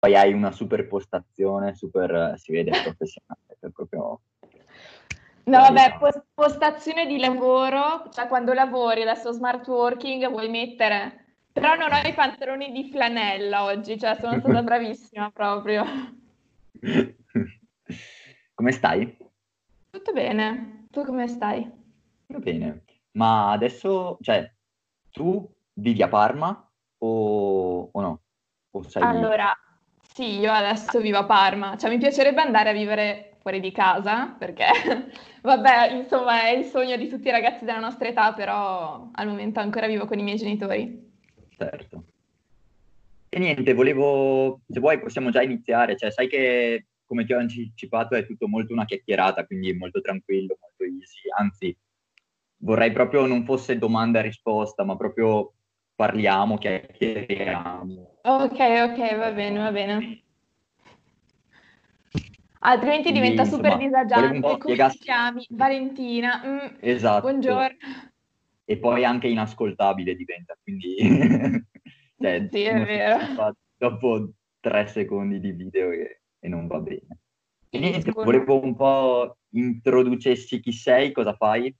poi hai una super postazione, super, si vede professionale, è proprio... No, vabbè, post- postazione di lavoro, cioè quando lavori adesso smart working vuoi mettere, però non ho i pantaloni di flanella oggi, cioè sono stata bravissima proprio. Come stai? Tutto bene, tu come stai? Va bene, ma adesso, cioè, tu vivi a Parma o, o no? O sei... Allora, sì, io adesso vivo a Parma, cioè mi piacerebbe andare a vivere fuori di casa perché, vabbè, insomma è il sogno di tutti i ragazzi della nostra età, però al momento ancora vivo con i miei genitori. Certo. E niente, volevo, se vuoi possiamo già iniziare, cioè sai che come ti ho anticipato è tutto molto una chiacchierata, quindi molto tranquillo, molto easy, anzi vorrei proprio non fosse domanda e risposta, ma proprio parliamo, chiacchieriamo. Ok, ok, va bene, va bene. Altrimenti Quindi, diventa super disagiante. Come ti chiami? Valentina. Mm, esatto. Buongiorno. E poi anche inascoltabile diventa, quindi... cioè, sì, è vero. Dopo tre secondi di video e, e non va bene. E niente, volevo un po' introducessi chi sei, cosa fai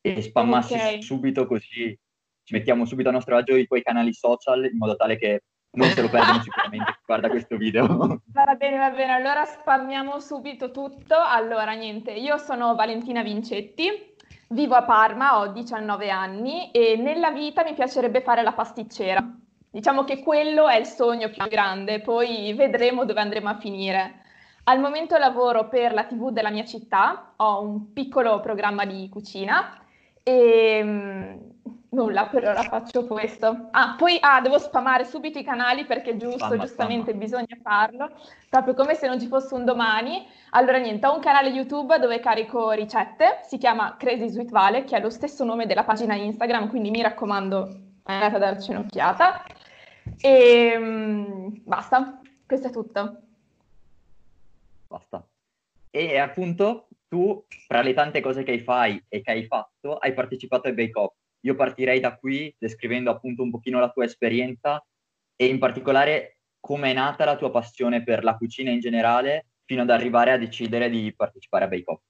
e spammassi okay. subito così ci mettiamo subito a nostro agio i tuoi canali social in modo tale che non se lo perdono sicuramente chi guarda questo video. Va bene, va bene, allora spammiamo subito tutto. Allora, niente, io sono Valentina Vincetti, vivo a Parma, ho 19 anni e nella vita mi piacerebbe fare la pasticcera. Diciamo che quello è il sogno più grande, poi vedremo dove andremo a finire. Al momento lavoro per la TV della mia città, ho un piccolo programma di cucina e mm, nulla, per ora faccio questo. Ah, poi ah, devo spamare subito i canali perché è giusto, spamma, giustamente spamma. bisogna farlo, proprio come se non ci fosse un domani. Allora niente, ho un canale YouTube dove carico ricette, si chiama Crazy Sweet Vale, che ha lo stesso nome della pagina Instagram, quindi mi raccomando, andate a darci un'occhiata. E um, basta, questo è tutto. Basta. E appunto tu, tra le tante cose che fai e che hai fatto, hai partecipato ai Bake Off. Io partirei da qui descrivendo appunto un pochino la tua esperienza e in particolare come è nata la tua passione per la cucina in generale fino ad arrivare a decidere di partecipare a Bake Off.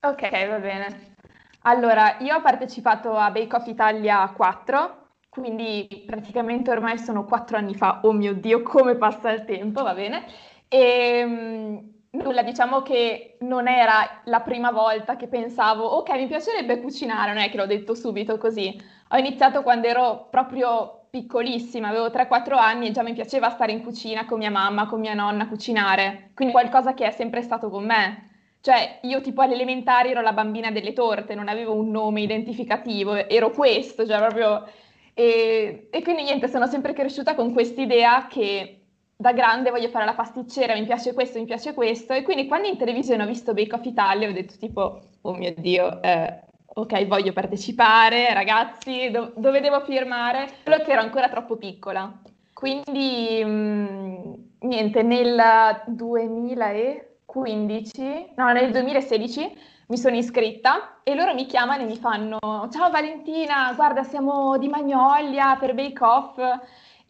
Ok, va bene. Allora, io ho partecipato a Bake Off Italia 4, quindi praticamente ormai sono quattro anni fa. Oh mio Dio, come passa il tempo, va bene. E ehm, Nulla, diciamo che non era la prima volta che pensavo, ok, mi piacerebbe cucinare, non è che l'ho detto subito così. Ho iniziato quando ero proprio piccolissima, avevo 3-4 anni e già mi piaceva stare in cucina con mia mamma, con mia nonna, a cucinare, quindi qualcosa che è sempre stato con me. Cioè, io tipo alle elementari ero la bambina delle torte, non avevo un nome identificativo, ero questo, cioè proprio... E, e quindi niente, sono sempre cresciuta con quest'idea che da grande voglio fare la pasticcera, mi piace questo, mi piace questo, e quindi quando in televisione ho visto Bake Off Italia ho detto tipo, oh mio Dio, eh, ok, voglio partecipare, ragazzi, do- dove devo firmare? Solo che ero ancora troppo piccola. Quindi, mh, mm, niente, nel 2015, no, nel 2016 mi sono iscritta e loro mi chiamano e mi fanno, ciao Valentina, guarda, siamo di Magnolia per Bake Off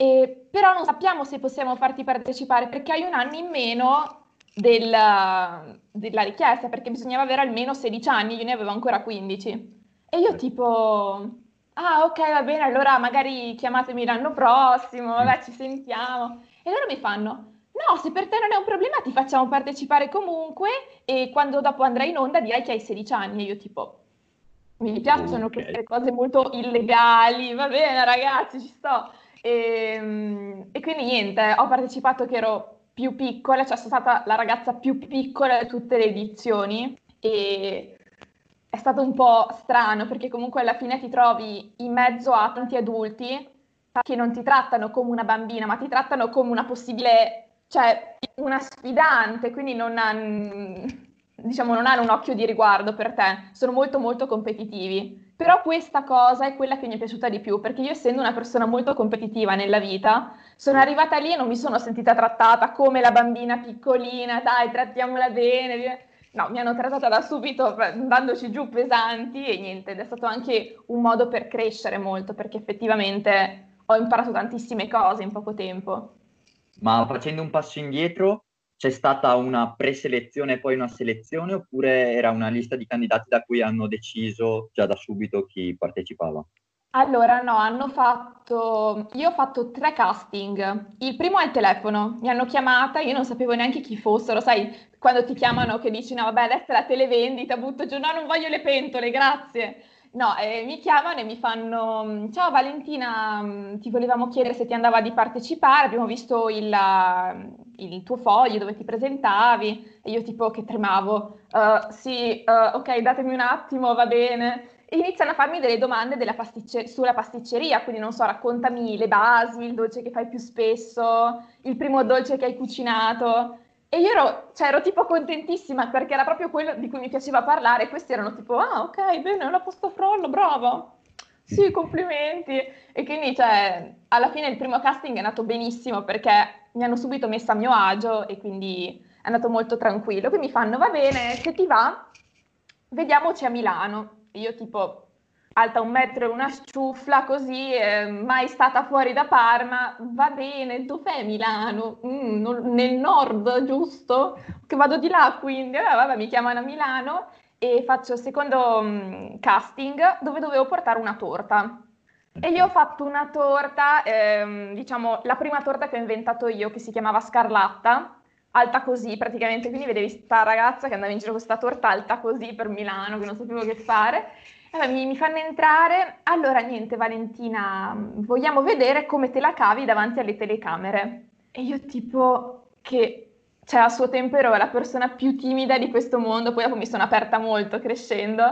e, però non sappiamo se possiamo farti partecipare perché hai un anno in meno della, della richiesta, perché bisognava avere almeno 16 anni, io ne avevo ancora 15. E io tipo, ah ok va bene, allora magari chiamatemi l'anno prossimo, vabbè ci sentiamo. E loro mi fanno, no, se per te non è un problema ti facciamo partecipare comunque e quando dopo andrai in onda dirai che hai 16 anni. E io tipo, mi piacciono okay. queste cose molto illegali, va bene ragazzi, ci sto. E, ehm, e quindi niente, ho partecipato che ero più piccola, cioè sono stata la ragazza più piccola di tutte le edizioni e è stato un po' strano perché comunque alla fine ti trovi in mezzo a tanti adulti che non ti trattano come una bambina, ma ti trattano come una possibile, cioè una sfidante, quindi non hanno, diciamo, non hanno un occhio di riguardo per te, sono molto molto competitivi. Però questa cosa è quella che mi è piaciuta di più, perché io essendo una persona molto competitiva nella vita, sono arrivata lì e non mi sono sentita trattata come la bambina piccolina, dai, trattiamola bene. No, mi hanno trattata da subito dandoci giù pesanti e niente, ed è stato anche un modo per crescere molto, perché effettivamente ho imparato tantissime cose in poco tempo. Ma facendo un passo indietro, c'è stata una preselezione e poi una selezione oppure era una lista di candidati da cui hanno deciso già da subito chi partecipava? Allora, no, hanno fatto, io ho fatto tre casting. Il primo al telefono, mi hanno chiamata, io non sapevo neanche chi fossero, sai, quando ti chiamano che dici no, vabbè, adesso è la televendita, butto giù, no, non voglio le pentole, grazie. No, eh, mi chiamano e mi fanno, ciao Valentina, mm, ti volevamo chiedere se ti andava di partecipare, abbiamo visto il, il tuo foglio dove ti presentavi, e io tipo che tremavo, uh, sì, uh, ok, datemi un attimo, va bene e iniziano a farmi delle domande pasticce- sulla pasticceria, quindi non so, raccontami le basi, il dolce che fai più spesso, il primo dolce che hai cucinato. E io ero, cioè, ero tipo contentissima perché era proprio quello di cui mi piaceva parlare. Questi erano tipo, ah, ok, bene, la posto frollo, bravo. Sì, complimenti. E quindi, cioè, alla fine il primo casting è andato benissimo perché mi hanno subito messo a mio agio e quindi è andato molto tranquillo. Poi mi fanno, va bene, se ti va, vediamoci a Milano io tipo alta un metro e una sciuffla così, eh, mai stata fuori da Parma, va bene, dov'è Milano? Mm, nel nord, giusto? Che vado di là quindi, eh, vabbè, mi chiamano a Milano e faccio il secondo um, casting dove dovevo portare una torta. E io ho fatto una torta, ehm, diciamo, la prima torta che ho inventato io, che si chiamava Scarlatta, alta così praticamente, quindi vedevi questa ragazza che andava in giro con questa torta alta così per Milano, che non sapevo che fare. Allora, mi, mi, fanno entrare, allora niente Valentina, vogliamo vedere come te la cavi davanti alle telecamere. E io tipo che, cioè a suo tempo ero la persona più timida di questo mondo, poi dopo mi sono aperta molto crescendo.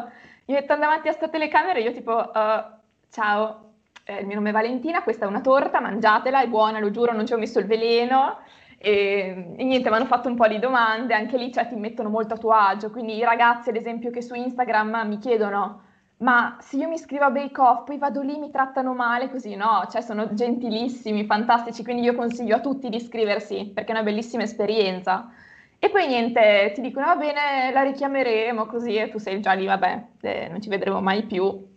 Io metto davanti a questa telecamera e io tipo, uh, ciao, eh, il mio nome è Valentina, questa è una torta, mangiatela, è buona, lo giuro, non ci ho messo il veleno. E, e, niente, mi hanno fatto un po' di domande, anche lì cioè, ti mettono molto a tuo agio, quindi i ragazzi ad esempio che su Instagram mi chiedono ma se io mi iscrivo a Bake Off poi vado lì mi trattano male così, no, cioè sono gentilissimi, fantastici, quindi io consiglio a tutti di iscriversi perché è una bellissima esperienza. E poi niente, ti dicono va bene, la richiameremo così e tu sei già lì, vabbè, eh, non ci vedremo mai più.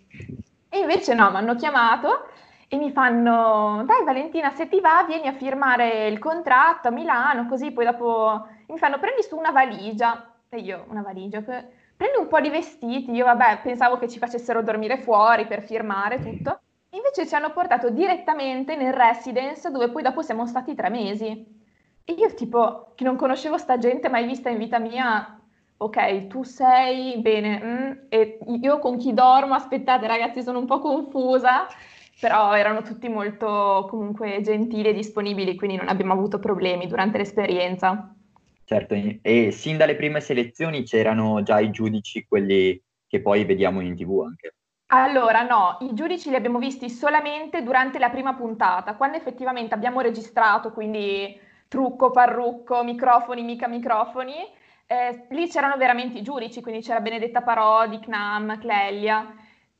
E invece no, mi hanno chiamato e mi fanno, dai Valentina, se ti va vieni a firmare il contratto a Milano, così poi dopo mi fanno prendi su una valigia. E io, una valigia, prendi un po' di vestiti, io vabbè pensavo che ci facessero dormire fuori per firmare tutto. Invece ci hanno portato direttamente nel residence dove poi dopo siamo stati tre mesi. E io tipo, che non conoscevo sta gente mai vista in vita mia, ok, tu sei, bene, mm, e io con chi dormo, aspettate ragazzi, sono un po' confusa però erano tutti molto comunque gentili e disponibili, quindi non abbiamo avuto problemi durante l'esperienza. Certo, e sin dalle prime selezioni c'erano già i giudici, quelli che poi vediamo in tv anche. Allora, no, i giudici li abbiamo visti solamente durante la prima puntata, quando effettivamente abbiamo registrato, quindi trucco, parrucco, microfoni, mica microfoni, eh, lì c'erano veramente i giudici, quindi c'era Benedetta Parodi, Knam, Clelia.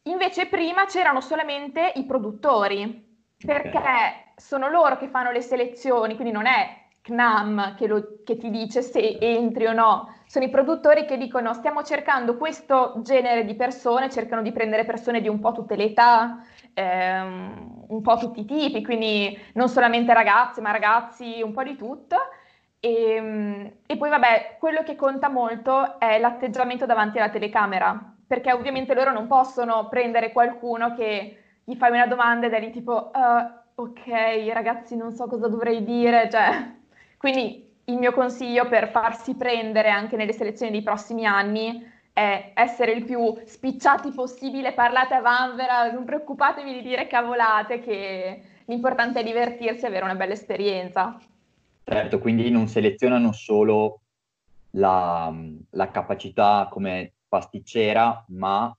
Invece prima c'erano solamente i produttori, perché okay. sono loro che fanno le selezioni, quindi non è CNAM che, lo, che, ti dice se entri o no, sono i produttori che dicono stiamo cercando questo genere di persone, cercano di prendere persone di un po' tutte le età, ehm, un po' tutti i tipi, quindi non solamente ragazze, ma ragazzi, un po' di tutto. E, ehm, e poi vabbè, quello che conta molto è l'atteggiamento davanti alla telecamera, perché ovviamente loro non possono prendere qualcuno che gli fai una domanda ed è lì tipo, uh, ok ragazzi non so cosa dovrei dire, cioè, quindi il mio consiglio per farsi prendere anche nelle selezioni dei prossimi anni è essere il più spicciati possibile, parlate a vanvera, non preoccupatevi di dire cavolate, che l'importante è divertirsi e avere una bella esperienza. Certo, quindi non selezionano solo la, la capacità come pasticcera, ma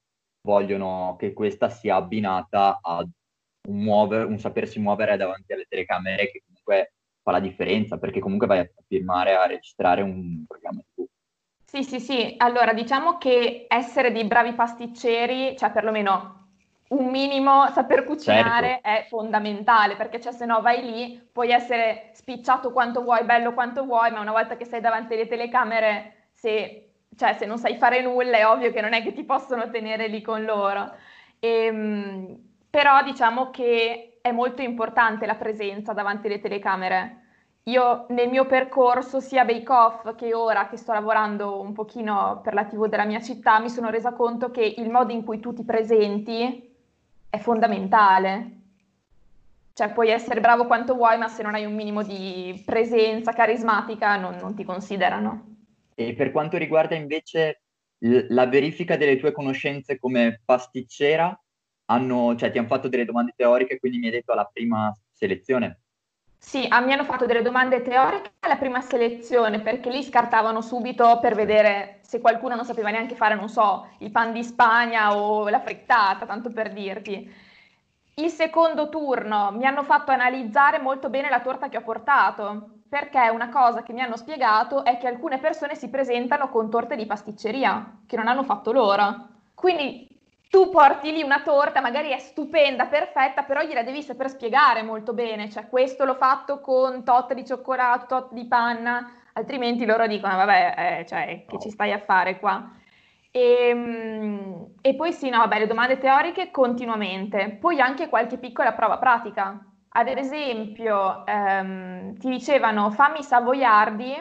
vogliono che questa sia abbinata a un, muover, un sapersi muovere davanti alle telecamere che comunque fa la differenza, perché comunque vai a firmare, a registrare un programma TV. Sì, sì, sì. Allora, diciamo che essere dei bravi pasticceri, cioè perlomeno un minimo saper cucinare certo. è fondamentale, perché cioè, se no vai lì, puoi essere spicciato quanto vuoi, bello quanto vuoi, ma una volta che sei davanti alle telecamere, se cioè se non sai fare nulla è ovvio che non è che ti possono tenere lì con loro. E, ehm, però diciamo che è molto importante la presenza davanti alle telecamere. io nel mio percorso sia Bake Off che ora che sto lavorando un pochino per la TV della mia città mi sono resa conto che il modo in cui tu ti presenti è fondamentale. Cioè puoi essere bravo quanto vuoi, ma se non hai un minimo di presenza carismatica non, non ti considerano. E per quanto riguarda invece la verifica delle tue conoscenze come pasticcera, hanno, cioè, ti hanno fatto delle domande teoriche, quindi mi hai detto alla prima selezione. Sì, a me hanno fatto delle domande teoriche alla prima selezione perché lì scartavano subito per vedere se qualcuno non sapeva neanche fare, non so, il pan di Spagna o la frittata, tanto per dirti. Il secondo turno mi hanno fatto analizzare molto bene la torta che ho portato, perché una cosa che mi hanno spiegato è che alcune persone si presentano con torte di pasticceria che non hanno fatto loro. Quindi tu porti lì una torta, magari è stupenda, perfetta, però gliela devi saper spiegare molto bene, cioè questo l'ho fatto con tot di cioccolato, tot di panna, altrimenti loro dicono vabbè, eh, cioè, che ci stai a fare qua? E, ehm, e poi sì, no, vabbè, le domande teoriche continuamente, poi anche qualche piccola prova pratica. Ad esempio, ehm, ti dicevano fammi savoiardi,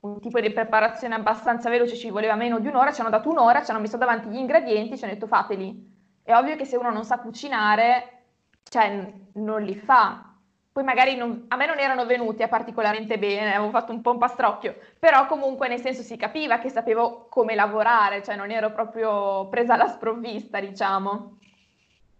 un tipo di preparazione abbastanza veloce, ci voleva meno di un'ora, ci hanno dato un'ora, ci hanno messo davanti gli ingredienti, ci hanno detto fateli. È ovvio che se uno non sa cucinare, cioè non li fa. Poi magari non, a me non erano venuti particolarmente bene, avevo fatto un po' un pastrocchio, però comunque nel senso si capiva che sapevo come lavorare, cioè non ero proprio presa alla sprovvista, diciamo.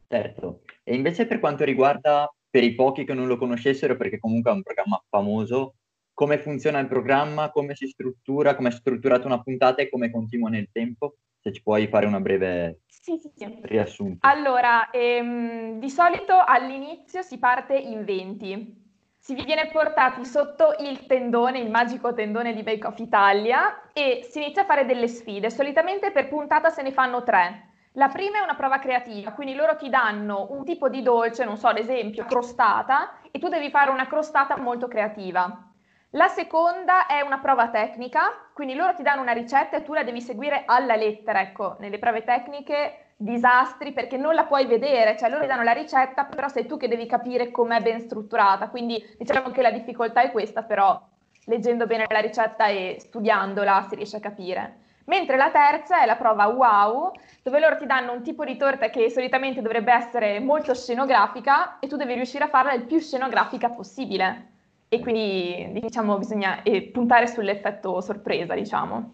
Certo, e invece per quanto riguarda, per i pochi che non lo conoscessero, perché comunque è un programma famoso, come funziona il programma, come si struttura, come è strutturata una puntata e come continua nel tempo? Se ci puoi fare una breve sì, sì, sì. riassunto. Allora, ehm, di solito all'inizio si parte in 20. Si viene portati sotto il tendone, il magico tendone di Bake Off Italia e si inizia a fare delle sfide. Solitamente per puntata se ne fanno tre. La prima è una prova creativa, quindi loro ti danno un tipo di dolce, non so, ad esempio crostata, e tu devi fare una crostata molto creativa. La seconda è una prova tecnica, quindi loro ti danno una ricetta e tu la devi seguire alla lettera. Ecco, nelle prove tecniche disastri perché non la puoi vedere, cioè loro ti danno la ricetta, però sei tu che devi capire com'è ben strutturata. Quindi diciamo che la difficoltà è questa, però leggendo bene la ricetta e studiandola si riesce a capire. Mentre la terza è la prova wow, dove loro ti danno un tipo di torta che solitamente dovrebbe essere molto scenografica e tu devi riuscire a farla il più scenografica possibile e quindi diciamo bisogna eh, puntare sull'effetto sorpresa, diciamo.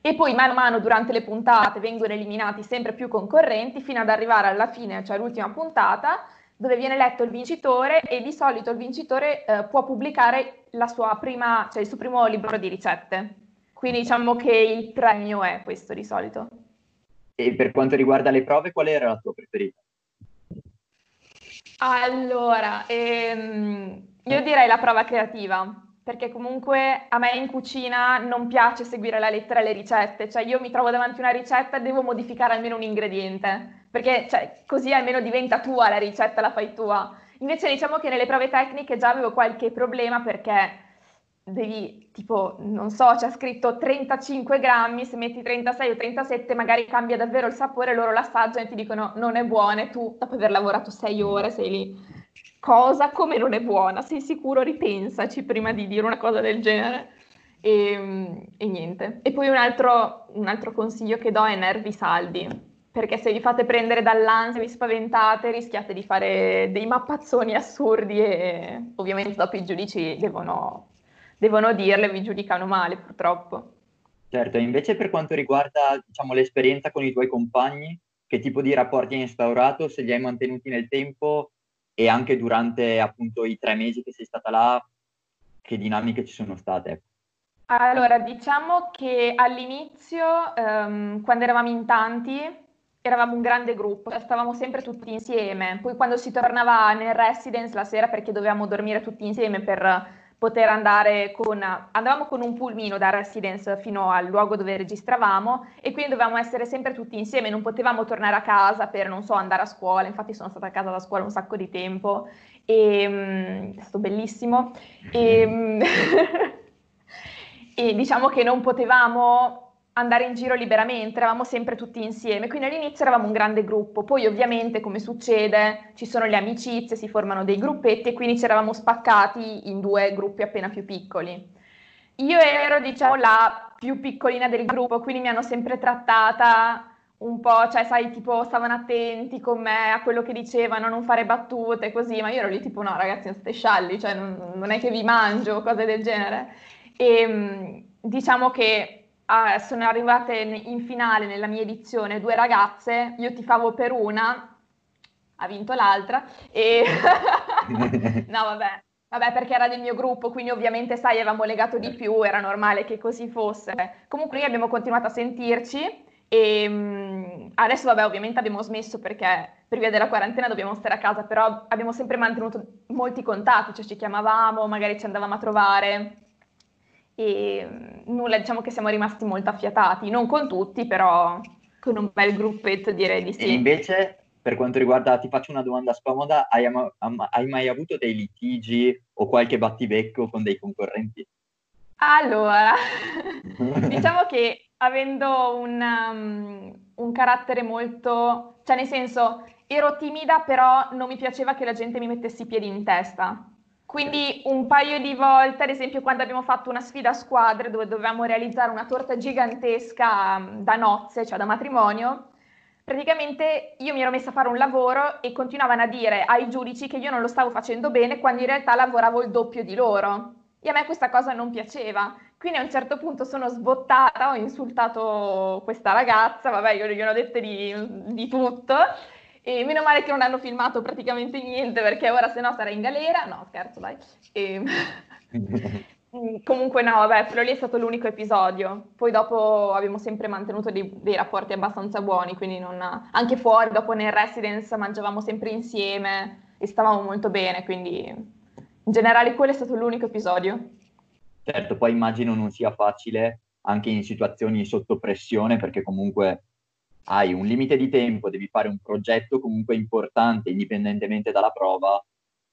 E poi mano a mano durante le puntate vengono eliminati sempre più concorrenti fino ad arrivare alla fine, cioè l'ultima puntata, dove viene eletto il vincitore e di solito il vincitore eh, può pubblicare prima, cioè il suo primo libro di ricette. Quindi diciamo che il premio è questo di solito. E per quanto riguarda le prove, qual era la tua preferita? Allora, ehm, io direi la prova creativa, perché comunque a me in cucina non piace seguire la lettera alle ricette, cioè io mi trovo davanti a una ricetta e devo modificare almeno un ingrediente, perché cioè, così almeno diventa tua la ricetta, la fai tua. Invece diciamo che nelle prove tecniche già avevo qualche problema perché devi, tipo, non so, c'è scritto 35 grammi, se metti 36 o 37 magari cambia davvero il sapore, loro l'assaggiano e ti dicono non è buona e tu dopo aver lavorato 6 ore sei lì cosa come non è buona, sei sicuro ripensaci prima di dire una cosa del genere. E, e niente. E poi un altro, un altro, consiglio che do è nervi saldi, perché se vi fate prendere dall'ansia, vi spaventate, rischiate di fare dei mappazzoni assurdi e ovviamente dopo i giudici devono, devono dirle, vi giudicano male purtroppo. Certo, invece per quanto riguarda diciamo, l'esperienza con i tuoi compagni, che tipo di rapporti hai instaurato, se li hai mantenuti nel tempo e anche durante appunto i tre mesi che sei stata là, che dinamiche ci sono state? Allora, diciamo che all'inizio, um, quando eravamo in tanti, eravamo un grande gruppo, cioè stavamo sempre tutti insieme. Poi quando si tornava nel residence la sera perché dovevamo dormire tutti insieme per poter andare con, andavamo con un pulmino da residence fino al luogo dove registravamo e quindi dovevamo essere sempre tutti insieme, non potevamo tornare a casa per, non so, andare a scuola, infatti sono stata a casa da scuola un sacco di tempo e um, è stato bellissimo. E, um, e diciamo che non potevamo andare in giro liberamente, eravamo sempre tutti insieme, quindi all'inizio eravamo un grande gruppo, poi ovviamente come succede ci sono le amicizie, si formano dei gruppetti e quindi ci eravamo spaccati in due gruppi appena più piccoli. Io ero diciamo la più piccolina del gruppo, quindi mi hanno sempre trattata un po', cioè sai, tipo stavano attenti con me a quello che dicevano, non fare battute così, ma io ero lì tipo no ragazzi, non state scialli, cioè non, non è che vi mangio, cose del genere. E ehm, diciamo che ah, sono arrivate in finale nella mia edizione due ragazze, io tifavo per una, ha vinto l'altra, e no vabbè, vabbè perché era del mio gruppo, quindi ovviamente sai avevamo legato di più, era normale che così fosse. Comunque noi abbiamo continuato a sentirci e um, adesso vabbè ovviamente abbiamo smesso perché per via della quarantena dobbiamo stare a casa, però abbiamo sempre mantenuto molti contatti, cioè ci chiamavamo, magari ci andavamo a trovare e mm, nulla, diciamo che siamo rimasti molto affiatati, non con tutti, però con un bel gruppetto direi di sì. E invece, per quanto riguarda, ti faccio una domanda scomoda, hai, hai mai avuto dei litigi o qualche battibecco con dei concorrenti? Allora, diciamo che avendo un, um, un carattere molto, cioè nel senso, ero timida, però non mi piaceva che la gente mi mettesse i piedi in testa. Quindi un paio di volte, ad esempio quando abbiamo fatto una sfida a squadre dove dovevamo realizzare una torta gigantesca mm, da nozze, cioè da matrimonio, praticamente io mi ero messa a fare un lavoro e continuavano a dire ai giudici che io non lo stavo facendo bene quando in realtà lavoravo il doppio di loro. E a me questa cosa non piaceva. Quindi a un certo punto sono sbottata, ho insultato questa ragazza, vabbè io gli ho dette di, di tutto e meno male che non hanno filmato praticamente niente perché ora se no sarei in galera. No, scherzo, dai. E... Comunque no, vabbè, quello lì è stato l'unico episodio. Poi dopo abbiamo sempre mantenuto dei, dei rapporti abbastanza buoni, quindi non... anche fuori, dopo nel residence mangiavamo sempre insieme e stavamo molto bene, quindi in generale quello è stato l'unico episodio. Certo, poi immagino non sia facile anche in situazioni sotto pressione, perché comunque hai un limite di tempo, devi fare un progetto comunque importante, indipendentemente dalla prova,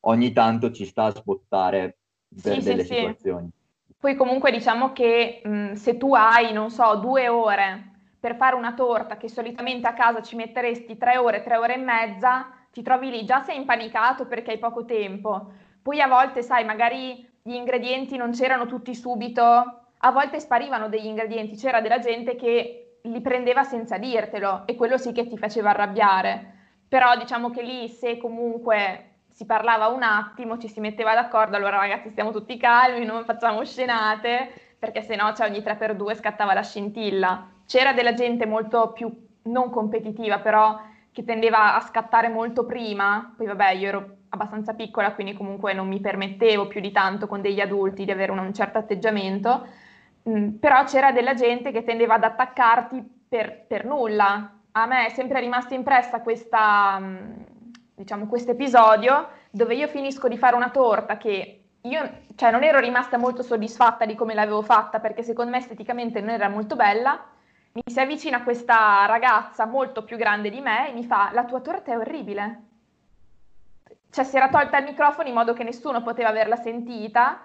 ogni tanto ci sta a sbottare per sì, delle sì, situazioni. Sì. Poi comunque diciamo che mh, se tu hai, non so, due ore per fare una torta che solitamente a casa ci metteresti tre ore, tre ore e mezza, ti trovi lì, già sei impanicato perché hai poco tempo. Poi a volte, sai, magari gli ingredienti non c'erano tutti subito, a volte sparivano degli ingredienti, c'era della gente che li prendeva senza dirtelo e quello sì che ti faceva arrabbiare. Però diciamo che lì se comunque si parlava un attimo, ci si metteva d'accordo, allora ragazzi stiamo tutti calmi, non facciamo scenate, perché se no cioè, ogni 3x2 scattava la scintilla. C'era della gente molto più non competitiva, però che tendeva a scattare molto prima, poi vabbè io ero abbastanza piccola, quindi comunque non mi permettevo più di tanto con degli adulti di avere un, un certo atteggiamento, Mm, però c'era della gente che tendeva ad attaccarti per, per nulla. A me è sempre rimasta impressa questa, mm, diciamo, questo episodio dove io finisco di fare una torta che io cioè, non ero rimasta molto soddisfatta di come l'avevo fatta perché secondo me esteticamente non era molto bella. Mi si avvicina questa ragazza molto più grande di me e mi fa: La tua torta è orribile. Cioè, si era tolta il microfono in modo che nessuno poteva averla sentita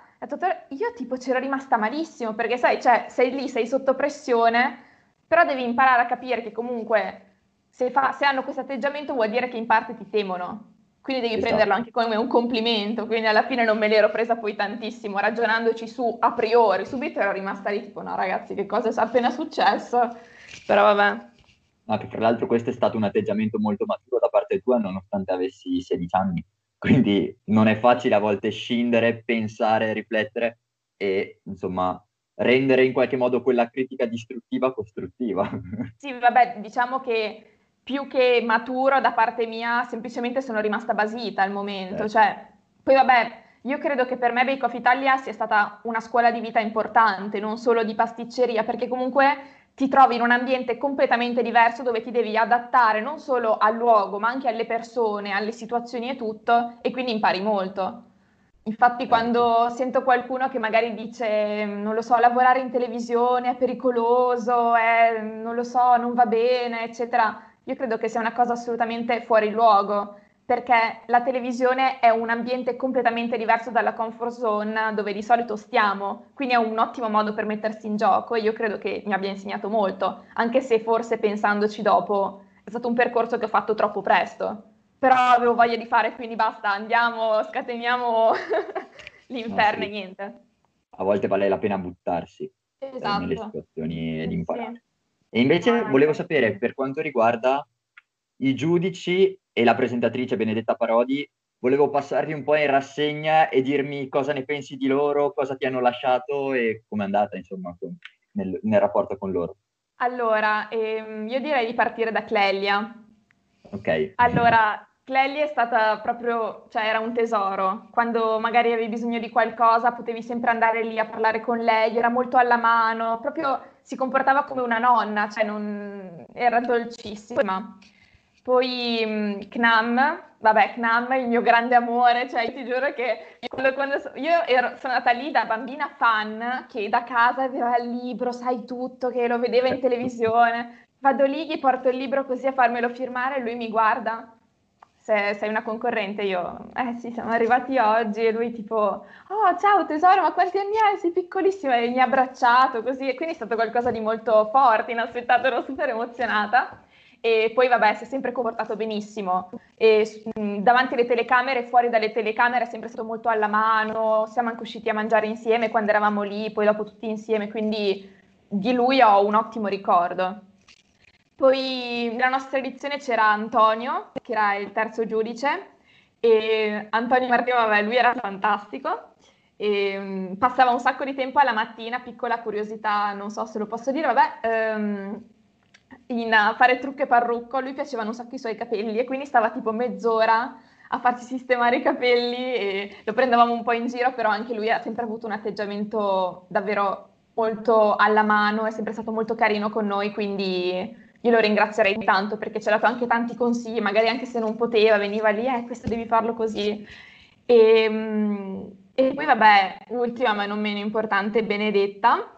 io tipo c'ero rimasta malissimo perché sai, cioè, sei lì, sei sotto pressione, però devi imparare a capire che comunque se, fa, se hanno questo atteggiamento vuol dire che in parte ti temono. Quindi devi esatto. prenderlo anche come un complimento, quindi alla fine non me l'ero presa poi tantissimo, ragionandoci su a priori, subito ero rimasta lì tipo no ragazzi che cosa è appena successo, però vabbè. No, che fra l'altro questo è stato un atteggiamento molto maturo da parte tua nonostante avessi 16 anni. Quindi non è facile a volte scindere, pensare, riflettere e insomma rendere in qualche modo quella critica distruttiva costruttiva. Sì, vabbè, diciamo che più che maturo da parte mia, semplicemente sono rimasta basita al momento. Eh. Cioè, poi vabbè, io credo che per me Bake Off Italia sia stata una scuola di vita importante, non solo di pasticceria, perché comunque ti trovi in un ambiente completamente diverso dove ti devi adattare non solo al luogo, ma anche alle persone, alle situazioni e tutto, e quindi impari molto. Infatti, certo. quando sento qualcuno che magari dice, non lo so, lavorare in televisione è pericoloso, è, non lo so, non va bene, eccetera, io credo che sia una cosa assolutamente fuori luogo. Perché la televisione è un ambiente completamente diverso dalla comfort zone dove di solito stiamo, quindi è un ottimo modo per mettersi in gioco e io credo che mi abbia insegnato molto, anche se forse pensandoci dopo è stato un percorso che ho fatto troppo presto, però avevo voglia di fare, quindi basta, andiamo, scateniamo l'inferno e sì. niente. A volte vale la pena buttarsi eh, nelle Esatto. situazioni ed imparare. sì. E invece volevo sapere, per quanto riguarda i giudici e la presentatrice Benedetta Parodi, volevo passarvi un po' in rassegna e dirmi cosa ne pensi di loro, cosa ti hanno lasciato e com'è andata, insomma, con- nel, nel rapporto con loro. Allora, ehm, io direi di partire da Clelia. Ok. Allora, Clelia è stata proprio, cioè era un tesoro. Quando magari avevi bisogno di qualcosa, potevi sempre andare lì a parlare con lei, era molto alla mano, proprio si comportava come una nonna, cioè non... era dolcissima. Poi mh, Knam, vabbè, Knam è il mio grande amore, cioè io ti giuro che quando, quando so- io ero- sono andata lì da bambina fan che da casa aveva il libro, sai tutto, che lo vedeva in televisione. Vado lì, gli porto il libro così a farmelo firmare e lui mi guarda. Se sei una concorrente, io, eh sì, siamo arrivati oggi e lui tipo, oh ciao tesoro, ma quanti anni hai? Sei piccolissima e mi ha abbracciato così e quindi è stato qualcosa di molto forte, inaspettato, ero super emozionata. E poi vabbè, si è sempre comportato benissimo. E, mh, davanti alle telecamere fuori dalle telecamere è sempre stato molto alla mano. Siamo anche usciti a mangiare insieme quando eravamo lì, poi dopo tutti insieme, quindi di lui ho un ottimo ricordo. Poi nella nostra edizione c'era Antonio, che era il terzo giudice, e Antonio Martino, vabbè, lui era fantastico. E, passava un sacco di tempo alla mattina, piccola curiosità, non so se lo posso dire, vabbè, ehm, in, a fare trucco e parrucco, lui piacevano un sacco i suoi capelli e quindi stava tipo mezz'ora a farci sistemare i capelli e lo prendevamo un po' in giro, però anche lui ha sempre avuto un atteggiamento davvero molto alla mano, è sempre stato molto carino con noi, quindi io lo ringrazierei tanto perché ci ha dato anche tanti consigli, magari anche se non poteva, veniva lì, eh, questo devi farlo così. E, mm, e poi vabbè, ultima ma non meno importante, Benedetta,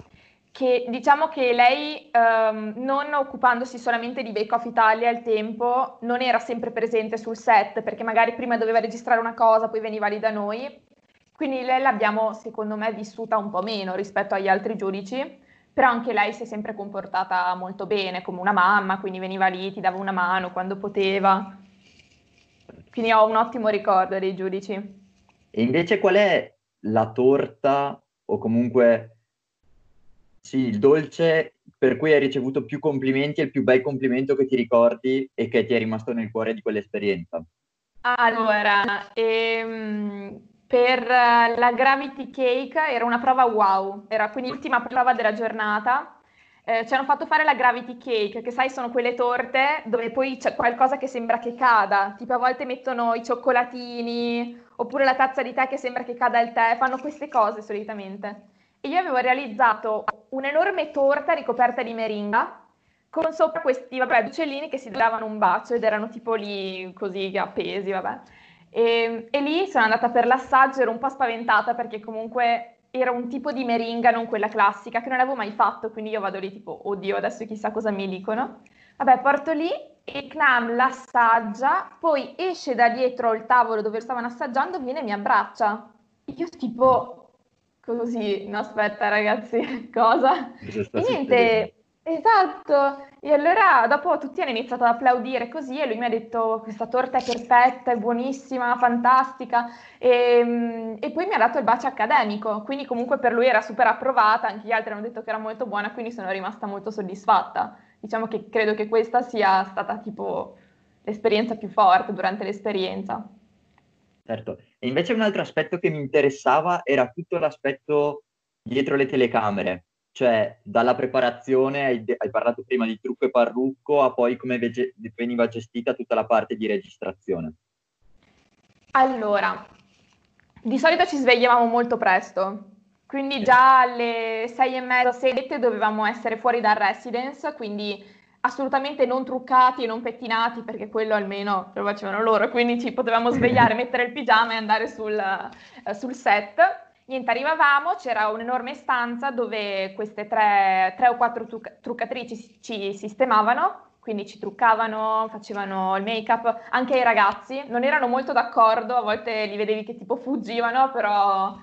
che diciamo che lei, ehm, non occupandosi solamente di Bake Off Italia al tempo, non era sempre presente sul set, perché magari prima doveva registrare una cosa, poi veniva lì da noi. Quindi lei l'abbiamo, secondo me, vissuta un po' meno rispetto agli altri giudici, però anche lei si è sempre comportata molto bene, come una mamma, quindi veniva lì, ti dava una mano quando poteva. Quindi ho un ottimo ricordo dei giudici. E invece qual è la torta o comunque sì, il dolce per cui hai ricevuto più complimenti e il più bel complimento che ti ricordi e che ti è rimasto nel cuore di quell'esperienza? Allora, ehm, per la Gravity Cake era una prova wow, era quindi l'ultima prova della giornata. Eh, ci hanno fatto fare la Gravity Cake, che sai sono quelle torte dove poi c'è qualcosa che sembra che cada, tipo a volte mettono i cioccolatini oppure la tazza di tè che sembra che cada il tè, fanno queste cose solitamente. E io avevo realizzato un'enorme torta ricoperta di meringa con sopra questi, vabbè, uccellini che si davano un bacio ed erano tipo lì così appesi, vabbè. E, e lì sono andata per l'assaggio, ero un po' spaventata perché comunque era un tipo di meringa, non quella classica, che non avevo mai fatto, quindi io vado lì tipo, oddio, adesso chissà cosa mi dicono. Vabbè, porto lì e Knam l'assaggia, poi esce da dietro il tavolo dove stavano assaggiando, viene e mi abbraccia. Io tipo, così, no aspetta ragazzi, cosa? E niente, esatto. E allora dopo tutti hanno iniziato ad applaudire così e lui mi ha detto questa torta è perfetta, è buonissima, fantastica. E, mm, e poi mi ha dato il bacio accademico, quindi comunque per lui era super approvata, anche gli altri hanno detto che era molto buona, quindi sono rimasta molto soddisfatta. Diciamo che credo che questa sia stata tipo l'esperienza più forte durante l'esperienza. Certo. E invece un altro aspetto che mi interessava era tutto l'aspetto dietro le telecamere, cioè dalla preparazione, hai, hai parlato prima di trucco e parrucco, a poi come vege- veniva gestita tutta la parte di registrazione. Allora, di solito ci svegliavamo molto presto, quindi già alle sei e mezza, sette dovevamo essere fuori dal residence, quindi assolutamente non truccati e non pettinati, perché quello almeno lo facevano loro, quindi ci potevamo svegliare, mettere il pigiama e andare sul, eh, sul set. Niente, arrivavamo, c'era un'enorme stanza dove queste tre, tre o quattro trucca- truccatrici si- ci sistemavano, quindi ci truccavano, facevano il make-up, anche i ragazzi non erano molto d'accordo, a volte li vedevi che tipo fuggivano, però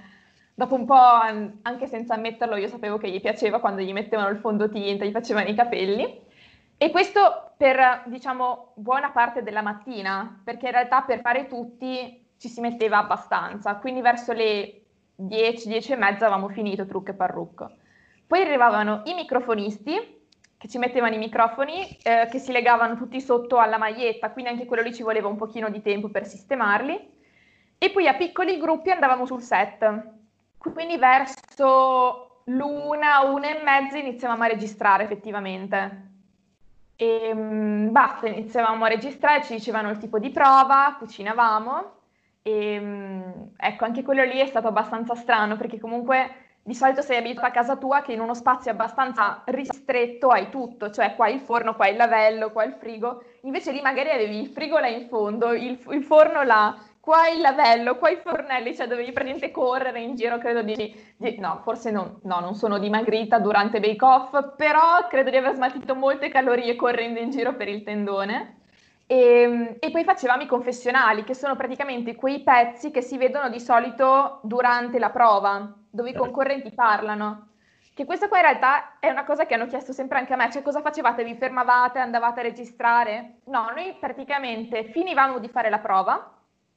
dopo un po', anche senza ammetterlo, io sapevo che gli piaceva quando gli mettevano il fondotinta, gli facevano i capelli. E questo per, diciamo, buona parte della mattina, perché in realtà per fare tutti ci si metteva abbastanza, quindi verso le 10, 10 e mezza avevamo finito trucco e parrucco. Poi arrivavano i microfonisti, che ci mettevano i microfoni, eh, che si legavano tutti sotto alla maglietta, quindi anche quello lì ci voleva un pochino di tempo per sistemarli. E poi a piccoli gruppi andavamo sul set. Quindi verso l'una, una e mezza iniziavamo a registrare effettivamente. E um, basta, iniziavamo a registrare, ci dicevano il tipo di prova, cucinavamo. E um, ecco, anche quello lì è stato abbastanza strano perché comunque di solito sei abituato a casa tua che in uno spazio abbastanza ristretto hai tutto, cioè qua il forno, qua il lavello, qua il frigo, invece lì magari avevi il frigo là in fondo, il, il forno là, qua il lavello, qua i fornelli, cioè dovevi praticamente correre in giro, credo di, di no, forse non, no, non sono dimagrita durante Bake Off, però credo di aver smaltito molte calorie correndo in giro per il tendone. E, ehm, e, poi facevamo i confessionali, che sono praticamente quei pezzi che si vedono di solito durante la prova, dove i certo. concorrenti parlano. Che questa qua in realtà è una cosa che hanno chiesto sempre anche a me, cioè cosa facevate? Vi fermavate, andavate a registrare? No, noi praticamente finivamo di fare la prova,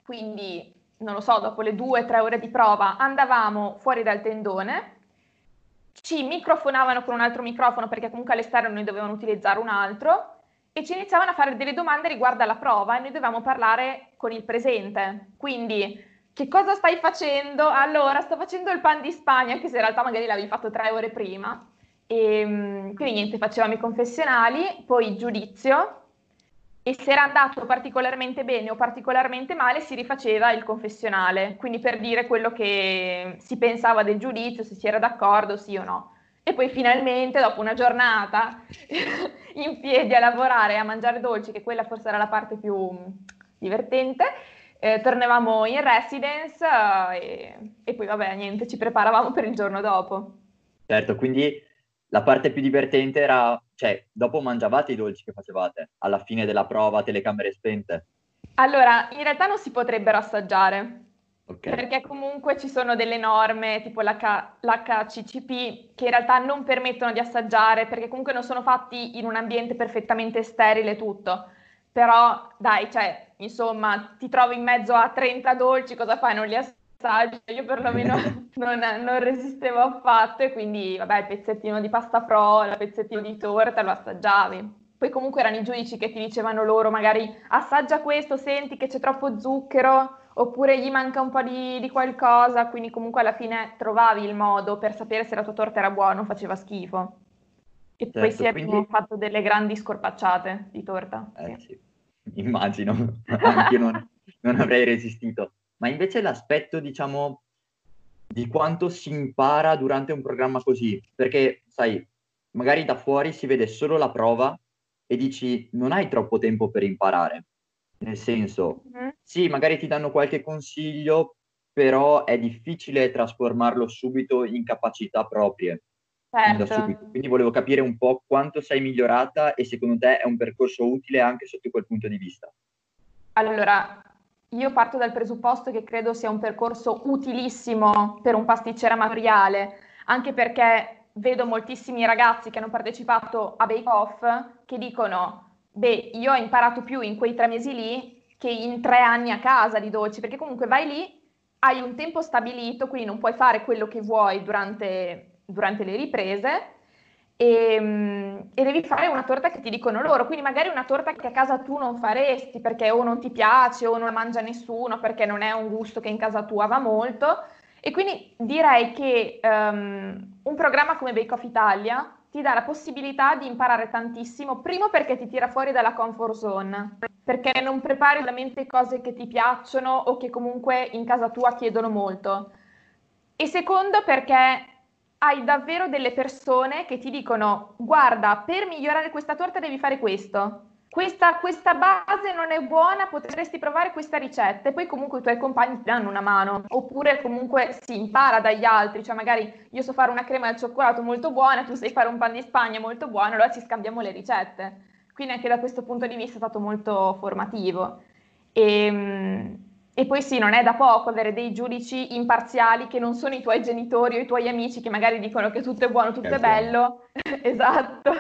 quindi non lo so, dopo le due o tre ore di prova andavamo fuori dal tendone, ci microfonavano con un altro microfono perché comunque all'esterno noi dovevamo utilizzare un altro e ci iniziavano a fare delle domande riguardo alla prova e noi dovevamo parlare con il presente. Quindi, che cosa stai facendo? Allora, sto facendo il pan di Spagna, anche se in realtà magari l'avevi fatto tre ore prima. E, ehm, quindi niente, facevamo i confessionali, poi giudizio, e se era andato particolarmente bene o particolarmente male si rifaceva il confessionale, quindi per dire quello che si pensava del giudizio, se si era d'accordo, sì o no. E poi finalmente, dopo una giornata in piedi a lavorare e a mangiare dolci, che quella forse era la parte più divertente, eh, tornavamo in residence eh, e, e, poi vabbè, niente, ci preparavamo per il giorno dopo. Certo, quindi la parte più divertente era, cioè, dopo mangiavate i dolci che facevate alla fine della prova, telecamere spente? Allora, in realtà non si potrebbero assaggiare, Okay. Perché comunque ci sono delle norme tipo l'H- l'HCCP che in realtà non permettono di assaggiare perché comunque non sono fatti in un ambiente perfettamente sterile tutto. Però dai, cioè, insomma, ti trovi in mezzo a 30 dolci, cosa fai? Non li assaggi? Io perlomeno non, non resistevo affatto e quindi, vabbè, il pezzettino di pasta frolla, il pezzettino di torta lo assaggiavi. Poi comunque erano i giudici che ti dicevano loro magari assaggia questo, senti che c'è troppo zucchero oppure gli manca un po' di, di, qualcosa, quindi comunque alla fine trovavi il modo per sapere se la tua torta era buona o faceva schifo. E certo, poi si quindi... fatto delle grandi scorpacciate di torta. Eh, sì. Sì. Immagino, anche non, non avrei resistito. Ma invece l'aspetto, diciamo, di quanto si impara durante un programma così, perché, sai, magari da fuori si vede solo la prova e dici non hai troppo tempo per imparare. Nel senso, mm-hmm. sì, magari ti danno qualche consiglio, però è difficile trasformarlo subito in capacità proprie. Certo. Quindi volevo capire un po' quanto sei migliorata e secondo te è un percorso utile anche sotto quel punto di vista. Allora, io parto dal presupposto che credo sia un percorso utilissimo per un pasticcere amatoriale, anche perché vedo moltissimi ragazzi che hanno partecipato a Bake Off che dicono beh, io ho imparato più in quei tre mesi lì che in tre anni a casa di dolci, perché comunque vai lì, hai un tempo stabilito, quindi non puoi fare quello che vuoi durante, durante le riprese e, e, devi fare una torta che ti dicono loro, quindi magari una torta che a casa tu non faresti perché o non ti piace o non la mangia nessuno perché non è un gusto che in casa tua va molto. E quindi direi che um, un programma come Bake Off Italia ti dà la possibilità di imparare tantissimo, primo perché ti tira fuori dalla comfort zone, perché non prepari solamente cose che ti piacciono o che comunque in casa tua chiedono molto. E secondo perché hai davvero delle persone che ti dicono guarda, per migliorare questa torta devi fare questo questa, questa, base non è buona, potresti provare questa ricetta e poi comunque i tuoi compagni ti danno una mano, oppure comunque si impara dagli altri, cioè magari io so fare una crema al cioccolato molto buona, tu sai fare un pan di Spagna molto buono, allora ci scambiamo le ricette. quindi anche da questo punto di vista è stato molto formativo. E, ehm, e poi sì, non è da poco avere dei giudici imparziali che non sono i tuoi genitori o i tuoi amici che magari dicono che tutto è buono, tutto è bello, esatto,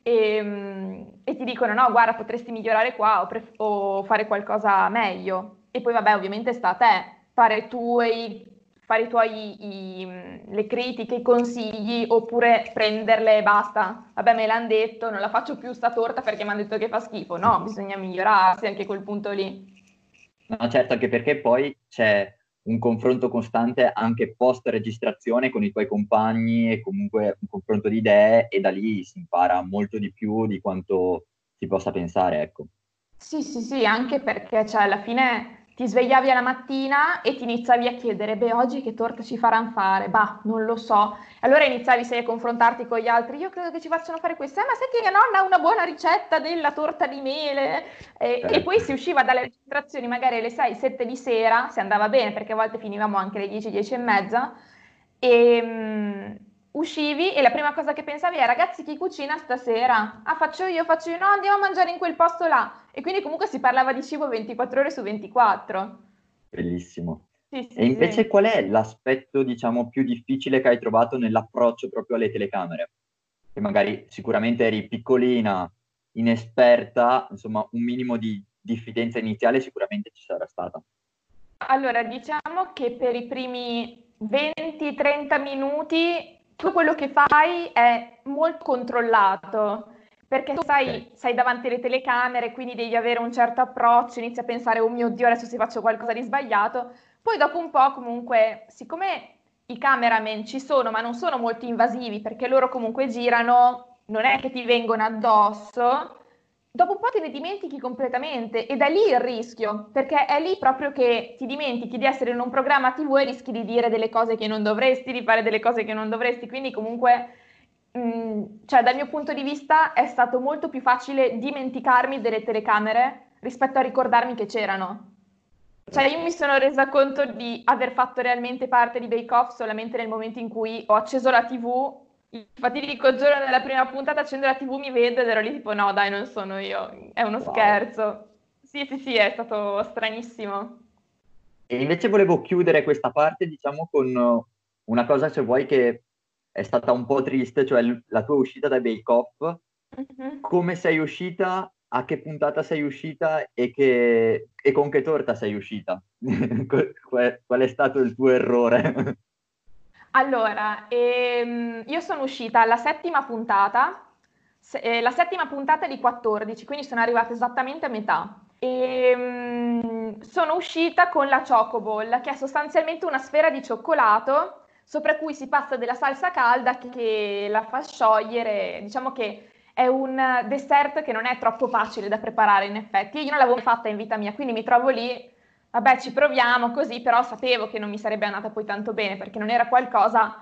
e, ehm, e, ti dicono no, guarda, potresti migliorare qua o, pref- o, fare qualcosa meglio. E poi vabbè, ovviamente sta a te fare, i tuoi, fare i tuoi, i, le critiche, i consigli, oppure prenderle e basta. Vabbè, me l'hanno detto, non la faccio più sta torta perché mi hanno detto che fa schifo. No, bisogna migliorarsi anche quel punto lì. No, certo, anche perché poi c'è un confronto costante anche post registrazione con i tuoi compagni e comunque un confronto di idee e da lì si impara molto di più di quanto si possa pensare, ecco. Sì, sì, sì, anche perché cioè, alla fine ti svegliavi alla mattina e ti iniziavi a chiedere, beh, oggi che torta ci faranno fare? Bah, non lo so. Allora iniziavi sei a confrontarti con gli altri, io credo che ci facciano fare questo, eh, ma sai che mia nonna ha una buona ricetta della torta di mele? E, certo. e poi si usciva dalle registrazioni magari alle 6, 7 di sera, se andava bene, perché a volte finivamo anche alle 10, 10 e mezza, e... Uscivi e la prima cosa che pensavi è ragazzi chi cucina stasera? Ah faccio io, faccio io, no andiamo a mangiare in quel posto là. E quindi comunque si parlava di cibo 24 ore su 24. Bellissimo. Sì, sì, e invece sì. qual è l'aspetto diciamo più difficile che hai trovato nell'approccio proprio alle telecamere? Che magari sicuramente eri piccolina, inesperta, insomma un minimo di diffidenza iniziale sicuramente ci sarà stata. Allora, diciamo che per i primi 20-30 minuti tutto quello che fai è molto controllato perché tu sai, sei davanti alle telecamere, quindi devi avere un certo approccio, inizi a pensare, oh mio Dio, adesso se faccio qualcosa di sbagliato. Poi dopo un po' comunque, siccome i cameraman ci sono, ma non sono molto invasivi, perché loro comunque girano, non è che ti vengono addosso, dopo un po' te ne dimentichi completamente ed è lì il rischio, perché è lì proprio che ti dimentichi di essere in un programma TV e rischi di dire delle cose che non dovresti, di fare delle cose che non dovresti, quindi comunque, mm, cioè dal mio punto di vista è stato molto più facile dimenticarmi delle telecamere rispetto a ricordarmi che c'erano. Cioè io mi sono resa conto di aver fatto realmente parte di Bake Off solamente nel momento in cui ho acceso la TV il fatidico giorno della prima puntata accendo la tv, mi vedo ed ero lì tipo no dai non sono io, è uno wow. scherzo. Sì sì sì, è stato stranissimo. E invece volevo chiudere questa parte diciamo con una cosa se vuoi che è stata un po' triste, cioè la tua uscita da Bake Off. Mm-hmm. Come sei uscita, a che puntata sei uscita e, che, e con che torta sei uscita? Qual è stato il tuo errore? Allora, ehm, io sono uscita alla settima puntata, se, eh, la settima puntata è di 14, quindi sono arrivata esattamente a metà. E, ehm, sono uscita con la Chocoball, che è sostanzialmente una sfera di cioccolato sopra cui si passa della salsa calda che la fa sciogliere. Diciamo che è un dessert che non è troppo facile da preparare in effetti. Io non l'avevo fatta in vita mia, quindi mi trovo lì vabbè ci proviamo così, però sapevo che non mi sarebbe andata poi tanto bene perché non era qualcosa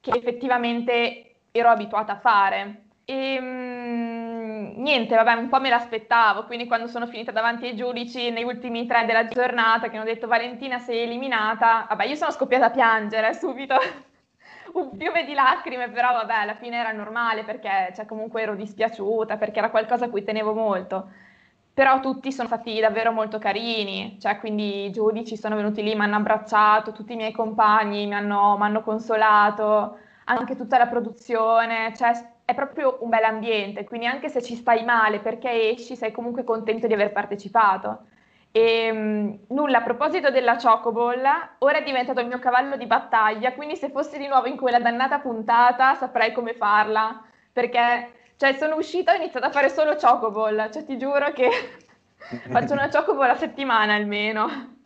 che effettivamente ero abituata a fare. E mh, niente, vabbè, un po' me l'aspettavo, quindi quando sono finita davanti ai giudici nei ultimi tre della giornata che hanno detto Valentina sei eliminata, vabbè io sono scoppiata a piangere subito. un fiume di lacrime, però vabbè, alla fine era normale perché cioè, comunque ero dispiaciuta, perché era qualcosa a cui tenevo molto però tutti sono stati davvero molto carini, cioè quindi i giudici sono venuti lì, mi hanno abbracciato, tutti i miei compagni mi hanno, hanno consolato, anche tutta la produzione, cioè è proprio un bel ambiente, quindi anche se ci stai male perché esci sei comunque contento di aver partecipato. E mh, nulla, a proposito della Chocoball, ora è diventato il mio cavallo di battaglia, quindi se fossi di nuovo in quella dannata puntata saprei come farla, perché cioè, sono uscita e ho iniziato a fare solo chocoball. Cioè, ti giuro che faccio una chocoball a settimana almeno.